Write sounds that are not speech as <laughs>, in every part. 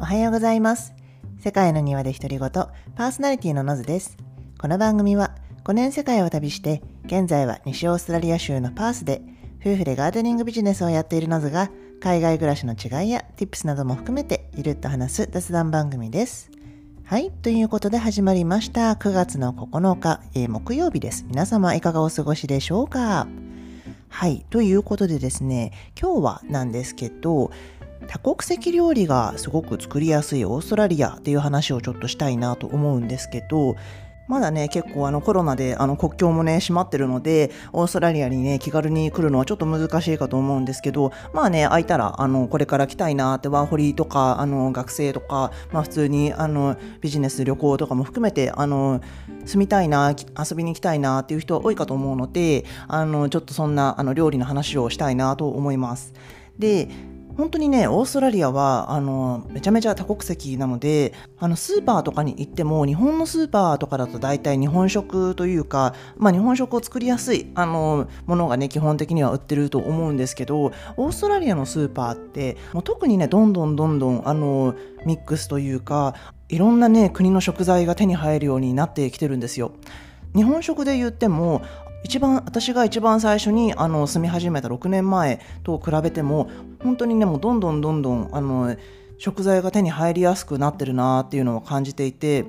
おはようございます。世界の庭で独り言、パーソナリティのノズです。この番組は5年世界を旅して、現在は西オーストラリア州のパースで、夫婦でガーデニングビジネスをやっているノズが、海外暮らしの違いや tips なども含めて、ゆるっと話す雑談番組です。はい。ということで始まりました。9月の9日、えー木曜日です。皆様いかがお過ごしでしょうか？はい。ということでですね、今日はなんですけど、多国籍料理がすごく作りやすいオーストラリアっていう話をちょっとしたいなと思うんですけど、まだね、結構あのコロナであの国境もね、閉まってるので、オーストラリアにね、気軽に来るのはちょっと難しいかと思うんですけど、まあね、空いたら、あの、これから来たいなって、ワーホリとか、あの、学生とか、まあ普通に、あの、ビジネス、旅行とかも含めて、あの、住みたいな、遊びに行きたいなっていう人は多いかと思うので、あの、ちょっとそんな、あの、料理の話をしたいなと思います。で、本当にね、オーストラリアは、あの、めちゃめちゃ多国籍なので、あの、スーパーとかに行っても、日本のスーパーとかだと大体日本食というか、まあ、日本食を作りやすい、あの、ものがね、基本的には売ってると思うんですけど、オーストラリアのスーパーって、もう特にね、どんどんどんどん、あの、ミックスというか、いろんなね、国の食材が手に入るようになってきてるんですよ。日本食で言っても一番私が一番最初にあの住み始めた6年前と比べても本当にねもうどんどんどんどんあの食材が手に入りやすくなってるなっていうのを感じていて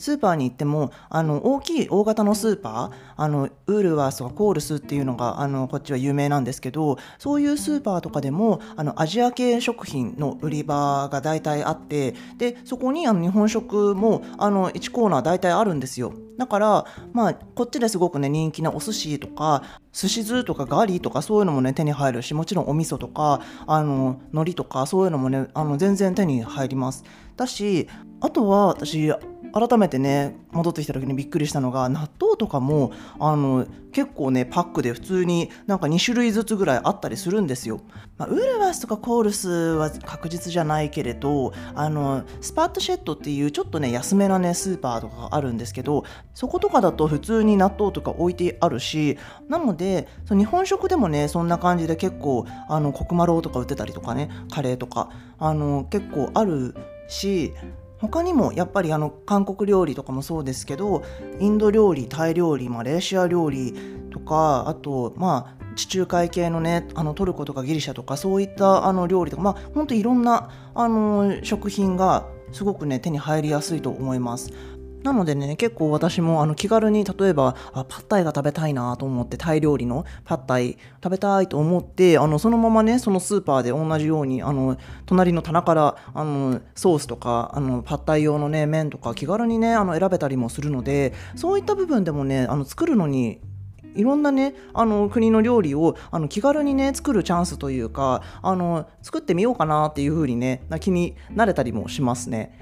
スーパーに行ってもあの大きい大型のスーパーあのウールワースとかコールスっていうのがあのこっちは有名なんですけどそういうスーパーとかでもあのアジア系食品の売り場が大体あってでそこにあの日本食もあの1コーナー大体あるんですよ。だからまあこっちですごくね人気なお寿司とか寿司酢とかガリとかそういうのもね手に入るしもちろんお味噌とかあの海苔とかそういうのもねあの全然手に入ります。だしあとは私改めてね戻ってきた時にびっくりしたのが納豆とかもあの結構ねパックで普通になんか2種類ずつぐらいあったりするんですよ、まあ、ウールワスとかコールスは確実じゃないけれどあのスパートシェットっていうちょっとね安めなねスーパーとかがあるんですけどそことかだと普通に納豆とか置いてあるしなのでその日本食でもねそんな感じで結構あのコクマローとか売ってたりとかねカレーとかあの結構あるし他にもやっぱりあの韓国料理とかもそうですけどインド料理タイ料理マレーシア料理とかあとまあ地中海系のねあのトルコとかギリシャとかそういったあの料理とかまあ本当いろんなあの食品がすごくね手に入りやすいと思います。なのでね、結構私もあの気軽に例えばあパッタイが食べたいなと思ってタイ料理のパッタイ食べたいと思ってあのそのままねそのスーパーで同じようにあの隣の棚からあのソースとかあのパッタイ用のね麺とか気軽にねあの選べたりもするのでそういった部分でもねあの作るのにいろんなねあの国の料理をあの気軽にね作るチャンスというかあの作ってみようかなっていう風にね気になれたりもしますね。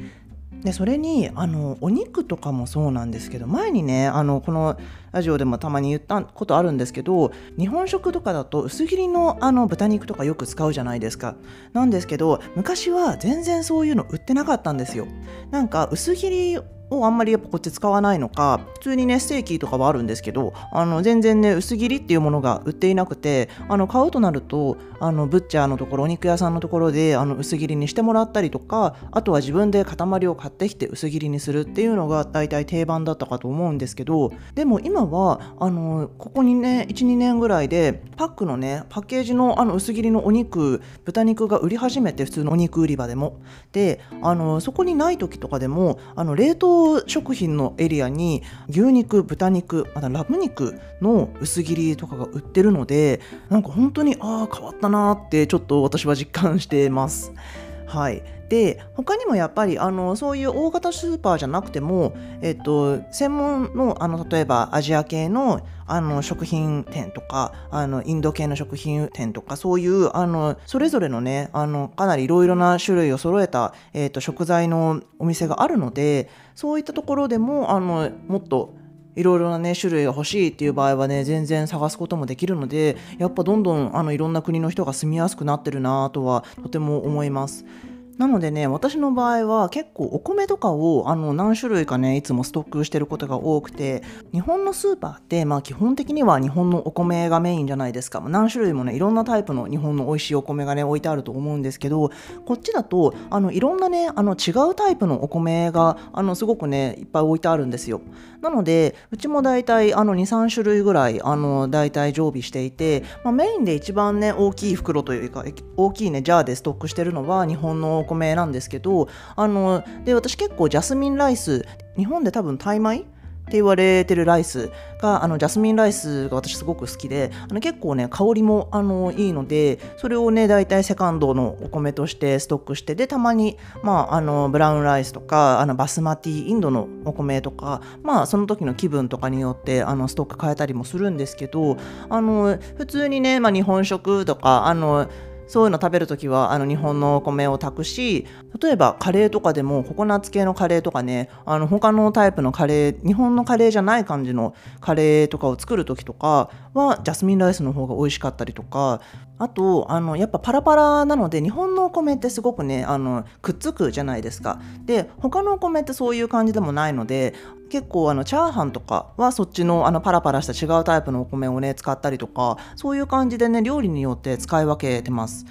でそれにあのお肉とかもそうなんですけど前にねあのこのラジオでもたまに言ったことあるんですけど日本食とかだと薄切りのあの豚肉とかよく使うじゃないですか。なんですけど昔は全然そういうの売ってなかったんですよ。なんか薄切りをあんまりやっぱこっち使わないのか普通にねステーキとかはあるんですけどあの全然ね薄切りっていうものが売っていなくてあの買うとなるとあのブッチャーのところお肉屋さんのところであの薄切りにしてもらったりとかあとは自分で塊を買ってきて薄切りにするっていうのが大体定番だったかと思うんですけどでも今はあのここにね12年ぐらいでパックのねパッケージのあの薄切りのお肉豚肉が売り始めて普通のお肉売り場でもであのそこにない時とかでもあの冷凍食品のエリアに牛肉豚肉またラム肉の薄切りとかが売ってるのでなんか本当にああ変わったなーってちょっと私は実感してます。はい、で他にもやっぱりあのそういう大型スーパーじゃなくても、えっと、専門のあの例えばアジア系のあの食品店とかあのインド系の食品店とかそういうあのそれぞれのねあのかなりいろいろな種類を揃えた、えっと、食材のお店があるのでそういったところでもあのもっといろいろなね種類が欲しいっていう場合はね全然探すこともできるのでやっぱどんどんあのいろんな国の人が住みやすくなってるなとはとても思います。なのでね私の場合は結構お米とかをあの何種類かねいつもストックしてることが多くて日本のスーパーってまあ基本的には日本のお米がメインじゃないですか、何種類もねいろんなタイプの日本の美味しいお米がね置いてあると思うんですけどこっちだとあのいろんなねあの違うタイプのお米があのすごくねいっぱい置いてあるんですよ。なのでうちも大体あの23種類ぐらいあの大体常備していて、まあ、メインで一番ね大きい袋というか大きいねジャーでストックしてるのは日本の米なんですけどあので私結構ジャスミンライス日本で多分タイ米？って言われてるライスがあのジャスミンライスが私すごく好きであの結構ね香りもあのいいのでそれをね大体セカンドのお米としてストックしてでたまに、まあ、あのブラウンライスとかあのバスマティインドのお米とかまあその時の気分とかによってあのストック変えたりもするんですけどあの普通にね、まあ、日本食とかあのそういうの食べるときはあの日本のお米を炊くし例えばカレーとかでもココナッツ系のカレーとかねあの他のタイプのカレー日本のカレーじゃない感じのカレーとかを作る時とかはジャスミンライスの方が美味しかったりとかあとあのやっぱパラパラなので日本のお米ってすごくねあのくっつくじゃないですかで他のお米ってそういう感じでもないので結構あのチャーハンとかはそっちのあのパラパラした違うタイプのお米をね使ったりとかそういう感じでね料理によって使い分けてます。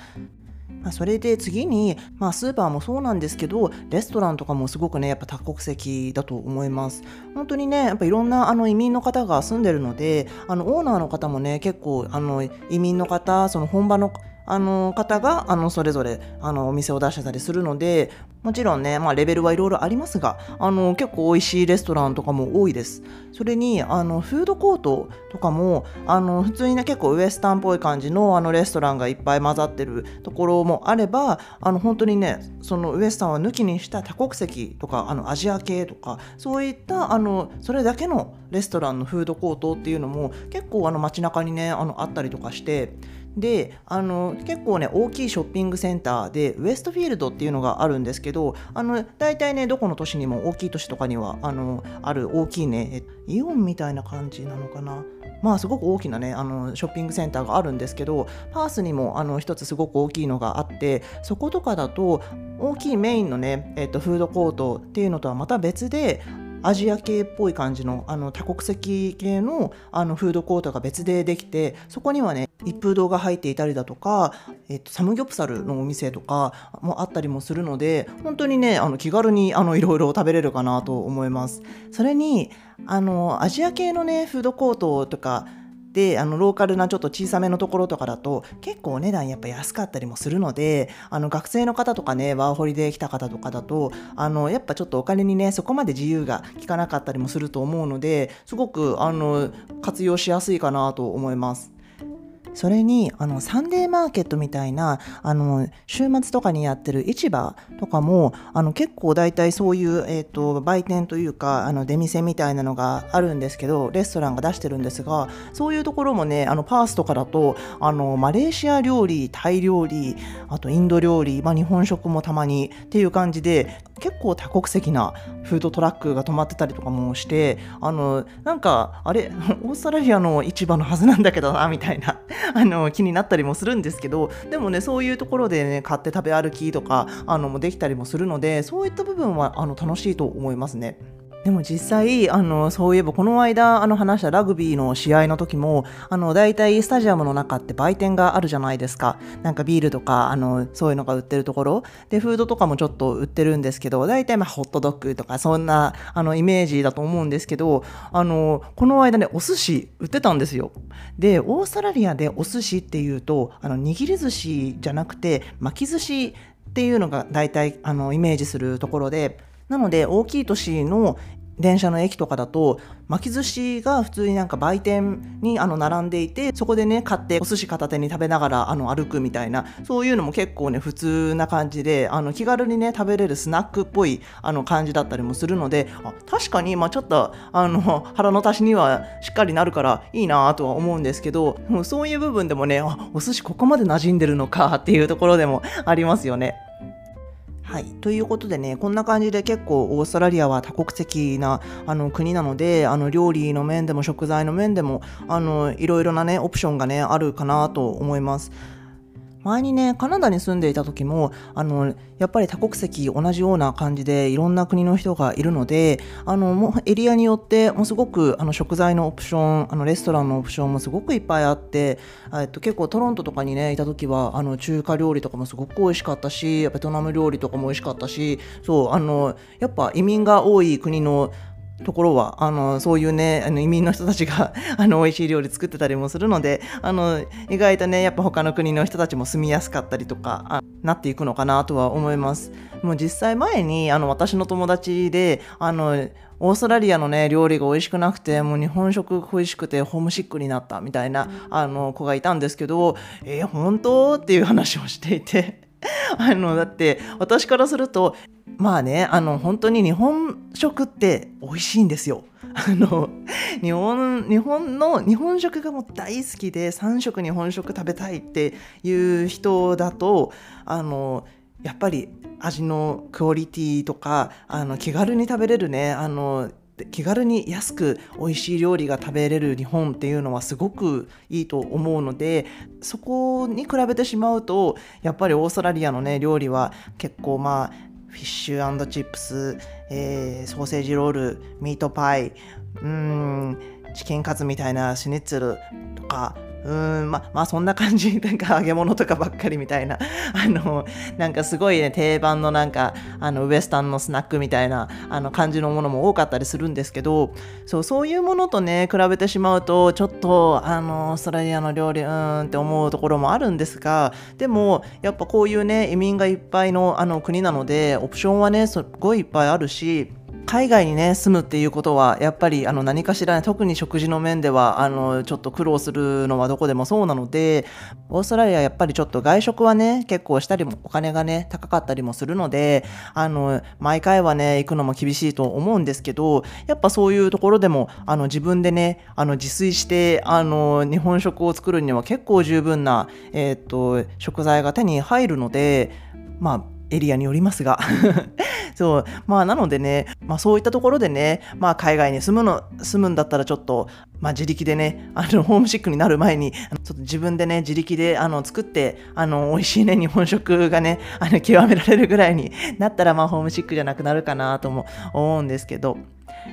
まあ、それで次に、まあ、スーパーもそうなんですけどレストランとかもすごくねやっぱ多国籍だと思います。本当にねやっぱいろんなあの移民の方が住んでるのであのオーナーの方もね結構あの移民の方その本場のあの方があのそれぞれあのお店を出してたりするのでもちろんね、まあ、レベルはいろいろありますがあの結構美味しいレストランとかも多いです。それにあのフードコートとかもあの普通にね結構ウエスタンっぽい感じのあのレストランがいっぱい混ざってるところもあればあの本当にねそのウエスタンは抜きにした多国籍とかあのアジア系とかそういったあのそれだけのレストランのフードコートっていうのも結構あの街中にねあのあったりとかしてであの結構ね大きいショッピングセンターでウエストフィールドっていうのがあるんですけどあの大体ねどこの都市にも大きい都市とかにはあのある大きいねイオンみたいな感じなのかな。まあすごく大きなねあのショッピングセンターがあるんですけどパースにもあの一つすごく大きいのがあってそことかだと大きいメインのね、えっと、フードコートっていうのとはまた別でアジア系っぽい感じのあの多国籍系のあのフードコートが別でできてそこにはね一風堂が入っていたりだとか、えっと、サムギョプサルのお店とかもあったりもするので本当にねあの気軽にあのいろいろ食べれるかなと思います。それにあのアジア系のねフードコートとかであのローカルなちょっと小さめのところとかだと結構お値段やっぱ安かったりもするのであの学生の方とかねワーホリで来た方とかだとあのやっぱちょっとお金にねそこまで自由が利かなかったりもすると思うのですごくあの活用しやすいかなと思います。それにあのサンデーマーケットみたいなあの週末とかにやってる市場とかもあの結構大体そういう、えーと、売店というかあの出店みたいなのがあるんですけどレストランが出してるんですがそういうところもねあのパースとかだとあのマレーシア料理タイ料理あとインド料理、まあ、日本食もたまにっていう感じで結構多国籍なフードトラックが止まってたりとかもしてあのなんかあれオーストラリアの市場のはずなんだけどなみたいな <laughs> あの気になったりもするんですけどでもねそういうところでね買って食べ歩きとかあのもできたりもするのでそういった部分はあの楽しいと思いますね。でも実際あのそういえばこの間あの話したラグビーの試合の時もあの大体スタジアムの中って売店があるじゃないですか。なんかビールとかあのそういうのが売ってるところ。でフードとかもちょっと売ってるんですけど大体まあホットドッグとかそんなあのイメージだと思うんですけどあのこの間ねお寿司売ってたんですよ。でオーストラリアでお寿司っていうとあの握り寿司じゃなくて巻き寿司っていうのが大体あのイメージするところで。なので大きい都市の電車の駅とかだと巻き寿司が普通になんか売店にあの並んでいてそこでね買ってお寿司片手に食べながらあの歩くみたいなそういうのも結構ね普通な感じであの気軽にね食べれるスナックっぽいあの感じだったりもするのであ確かにまあちょっとあの <laughs> 腹の足しにはしっかりなるからいいなとは思うんですけどもうそういう部分でもねあお寿司ここまで馴染んでるのかっていうところでもありますよね。はい、ということでねこんな感じで結構オーストラリアは多国籍なあの国なのであの料理の面でも食材の面でもあのいろいろなねオプションがねあるかなと思います。前にねカナダに住んでいた時もあのやっぱり多国籍同じような感じでいろんな国の人がいるのであのもうエリアによってもうすごくあの食材のオプションあのレストランのオプションもすごくいっぱいあってえっと結構トロントとかにねいた時はあの中華料理とかもすごく美味しかったしベトナム料理とかも美味しかったしそうあのやっぱ移民が多い国のところはあのそういうねあの移民の人たちが <laughs> あの美味しい料理作ってたりもするのであの意外とねやっぱ他の国の人たちも住みやすかったりとかなっていくのかなとは思います。もう実際前にあの私の友達であのオーストラリアのね料理が美味しくなくてもう日本食恋しくてホームシックになったみたいなあの子がいたんですけどえー、本当？っていう話をしていて <laughs> あのだって私からするとまあねあの本当に日本食って美味しいんですよ。<laughs> あの日本日本の日本食がもう大好きで3食日本食食べたいっていう人だとあのやっぱり味のクオリティとかあの気軽に食べれるねあの気軽に安く美味しい料理が食べれる日本っていうのはすごくいいと思うのでそこに比べてしまうとやっぱりオーストラリアのね料理は結構まあフィッシュチップス、えー、ソーセージロールミートパイうんチキンカツみたいなシュニッツルとかうんままあそんな感じ。<laughs> なんか揚げ物とかばっかりみたいな。<laughs> あのなんかすごいね定番のなんかあのウエスタンのスナックみたいなあの感じのものも多かったりするんですけどそうそういうものとね比べてしまうとちょっとあのオーストラリアの料理うーんって思うところもあるんですがでもやっぱこういうね移民がいっぱいのあの国なのでオプションはねすごいいっぱいあるし海外にね住むっていうことはやっぱりあの何かしら、ね、特に食事の面ではあのちょっと苦労するのはどこでもそうなのでオーストラリアやっぱりちょっと外食はね結構したりもお金がね高かったりもするのであの毎回はね行くのも厳しいと思うんですけどやっぱそういうところでもあの自分でねあの自炊してあの日本食を作るには結構十分な、えー、っと食材が手に入るのでまあエリアによりますが。そうまあなのでね、まあ、そういったところでね、まあ、海外に住むの住むんだったらちょっと、まあ、自力でねあのホームシックになる前にちょっと自分でね自力であの作ってあの美味しいね日本食がねあの極められるぐらいになったら、まあ、ホームシックじゃなくなるかなとも思うんですけど。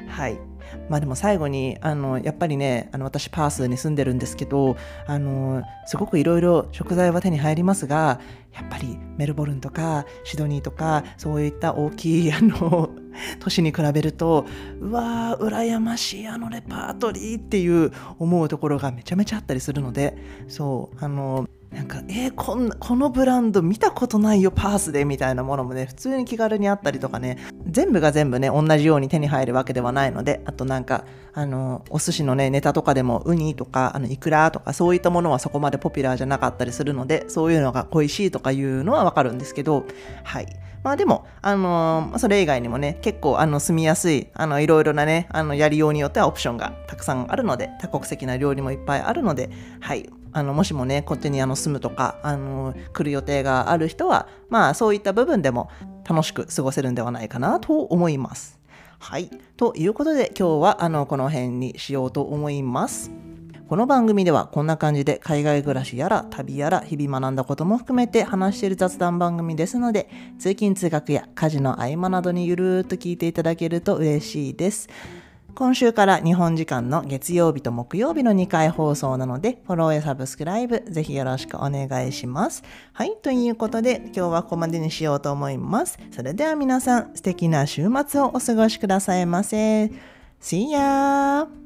はい。まあでも最後にあのやっぱりねあの私パースに住んでるんですけどあのすごくいろいろ食材は手に入りますがやっぱりメルボルンとかシドニーとかそういった大きいあの都市に比べるとうわー羨ましいあのレパートリーっていう思うところがめちゃめちゃあったりするのでそうあのなんか、えー、こんこのブランド見たことないよ、パースでみたいなものもね、普通に気軽にあったりとかね、全部が全部ね、同じように手に入るわけではないので、あとなんか、あの、お寿司のね、ネタとかでも、ウニとか、あの、イクラとか、そういったものはそこまでポピュラーじゃなかったりするので、そういうのが恋しいとかいうのはわかるんですけど、はい。まあでも、あのー、それ以外にもね、結構あの住みやすい、あのいろいろなね、あのやりようによってはオプションがたくさんあるので、多国籍な料理もいっぱいあるので、はい、あのもしもねこっちにあの住むとかあの来る予定がある人はまあそういった部分でも楽しく過ごせるんではないかなと思います。はい。ということで今日はあのこの辺にしようと思います。この番組ではこんな感じで海外暮らしやら旅やら日々学んだことも含めて話している雑談番組ですので通勤通学や家事の合間などにゆるーっと聞いていただけると嬉しいです。今週から日本時間の月曜日と木曜日の2回放送なので、フォローやサブスクライブ、ぜひよろしくお願いします。はい、ということで、今日はここまでにしようと思います。それでは皆さん、素敵な週末をお過ごしくださいませ。See ya!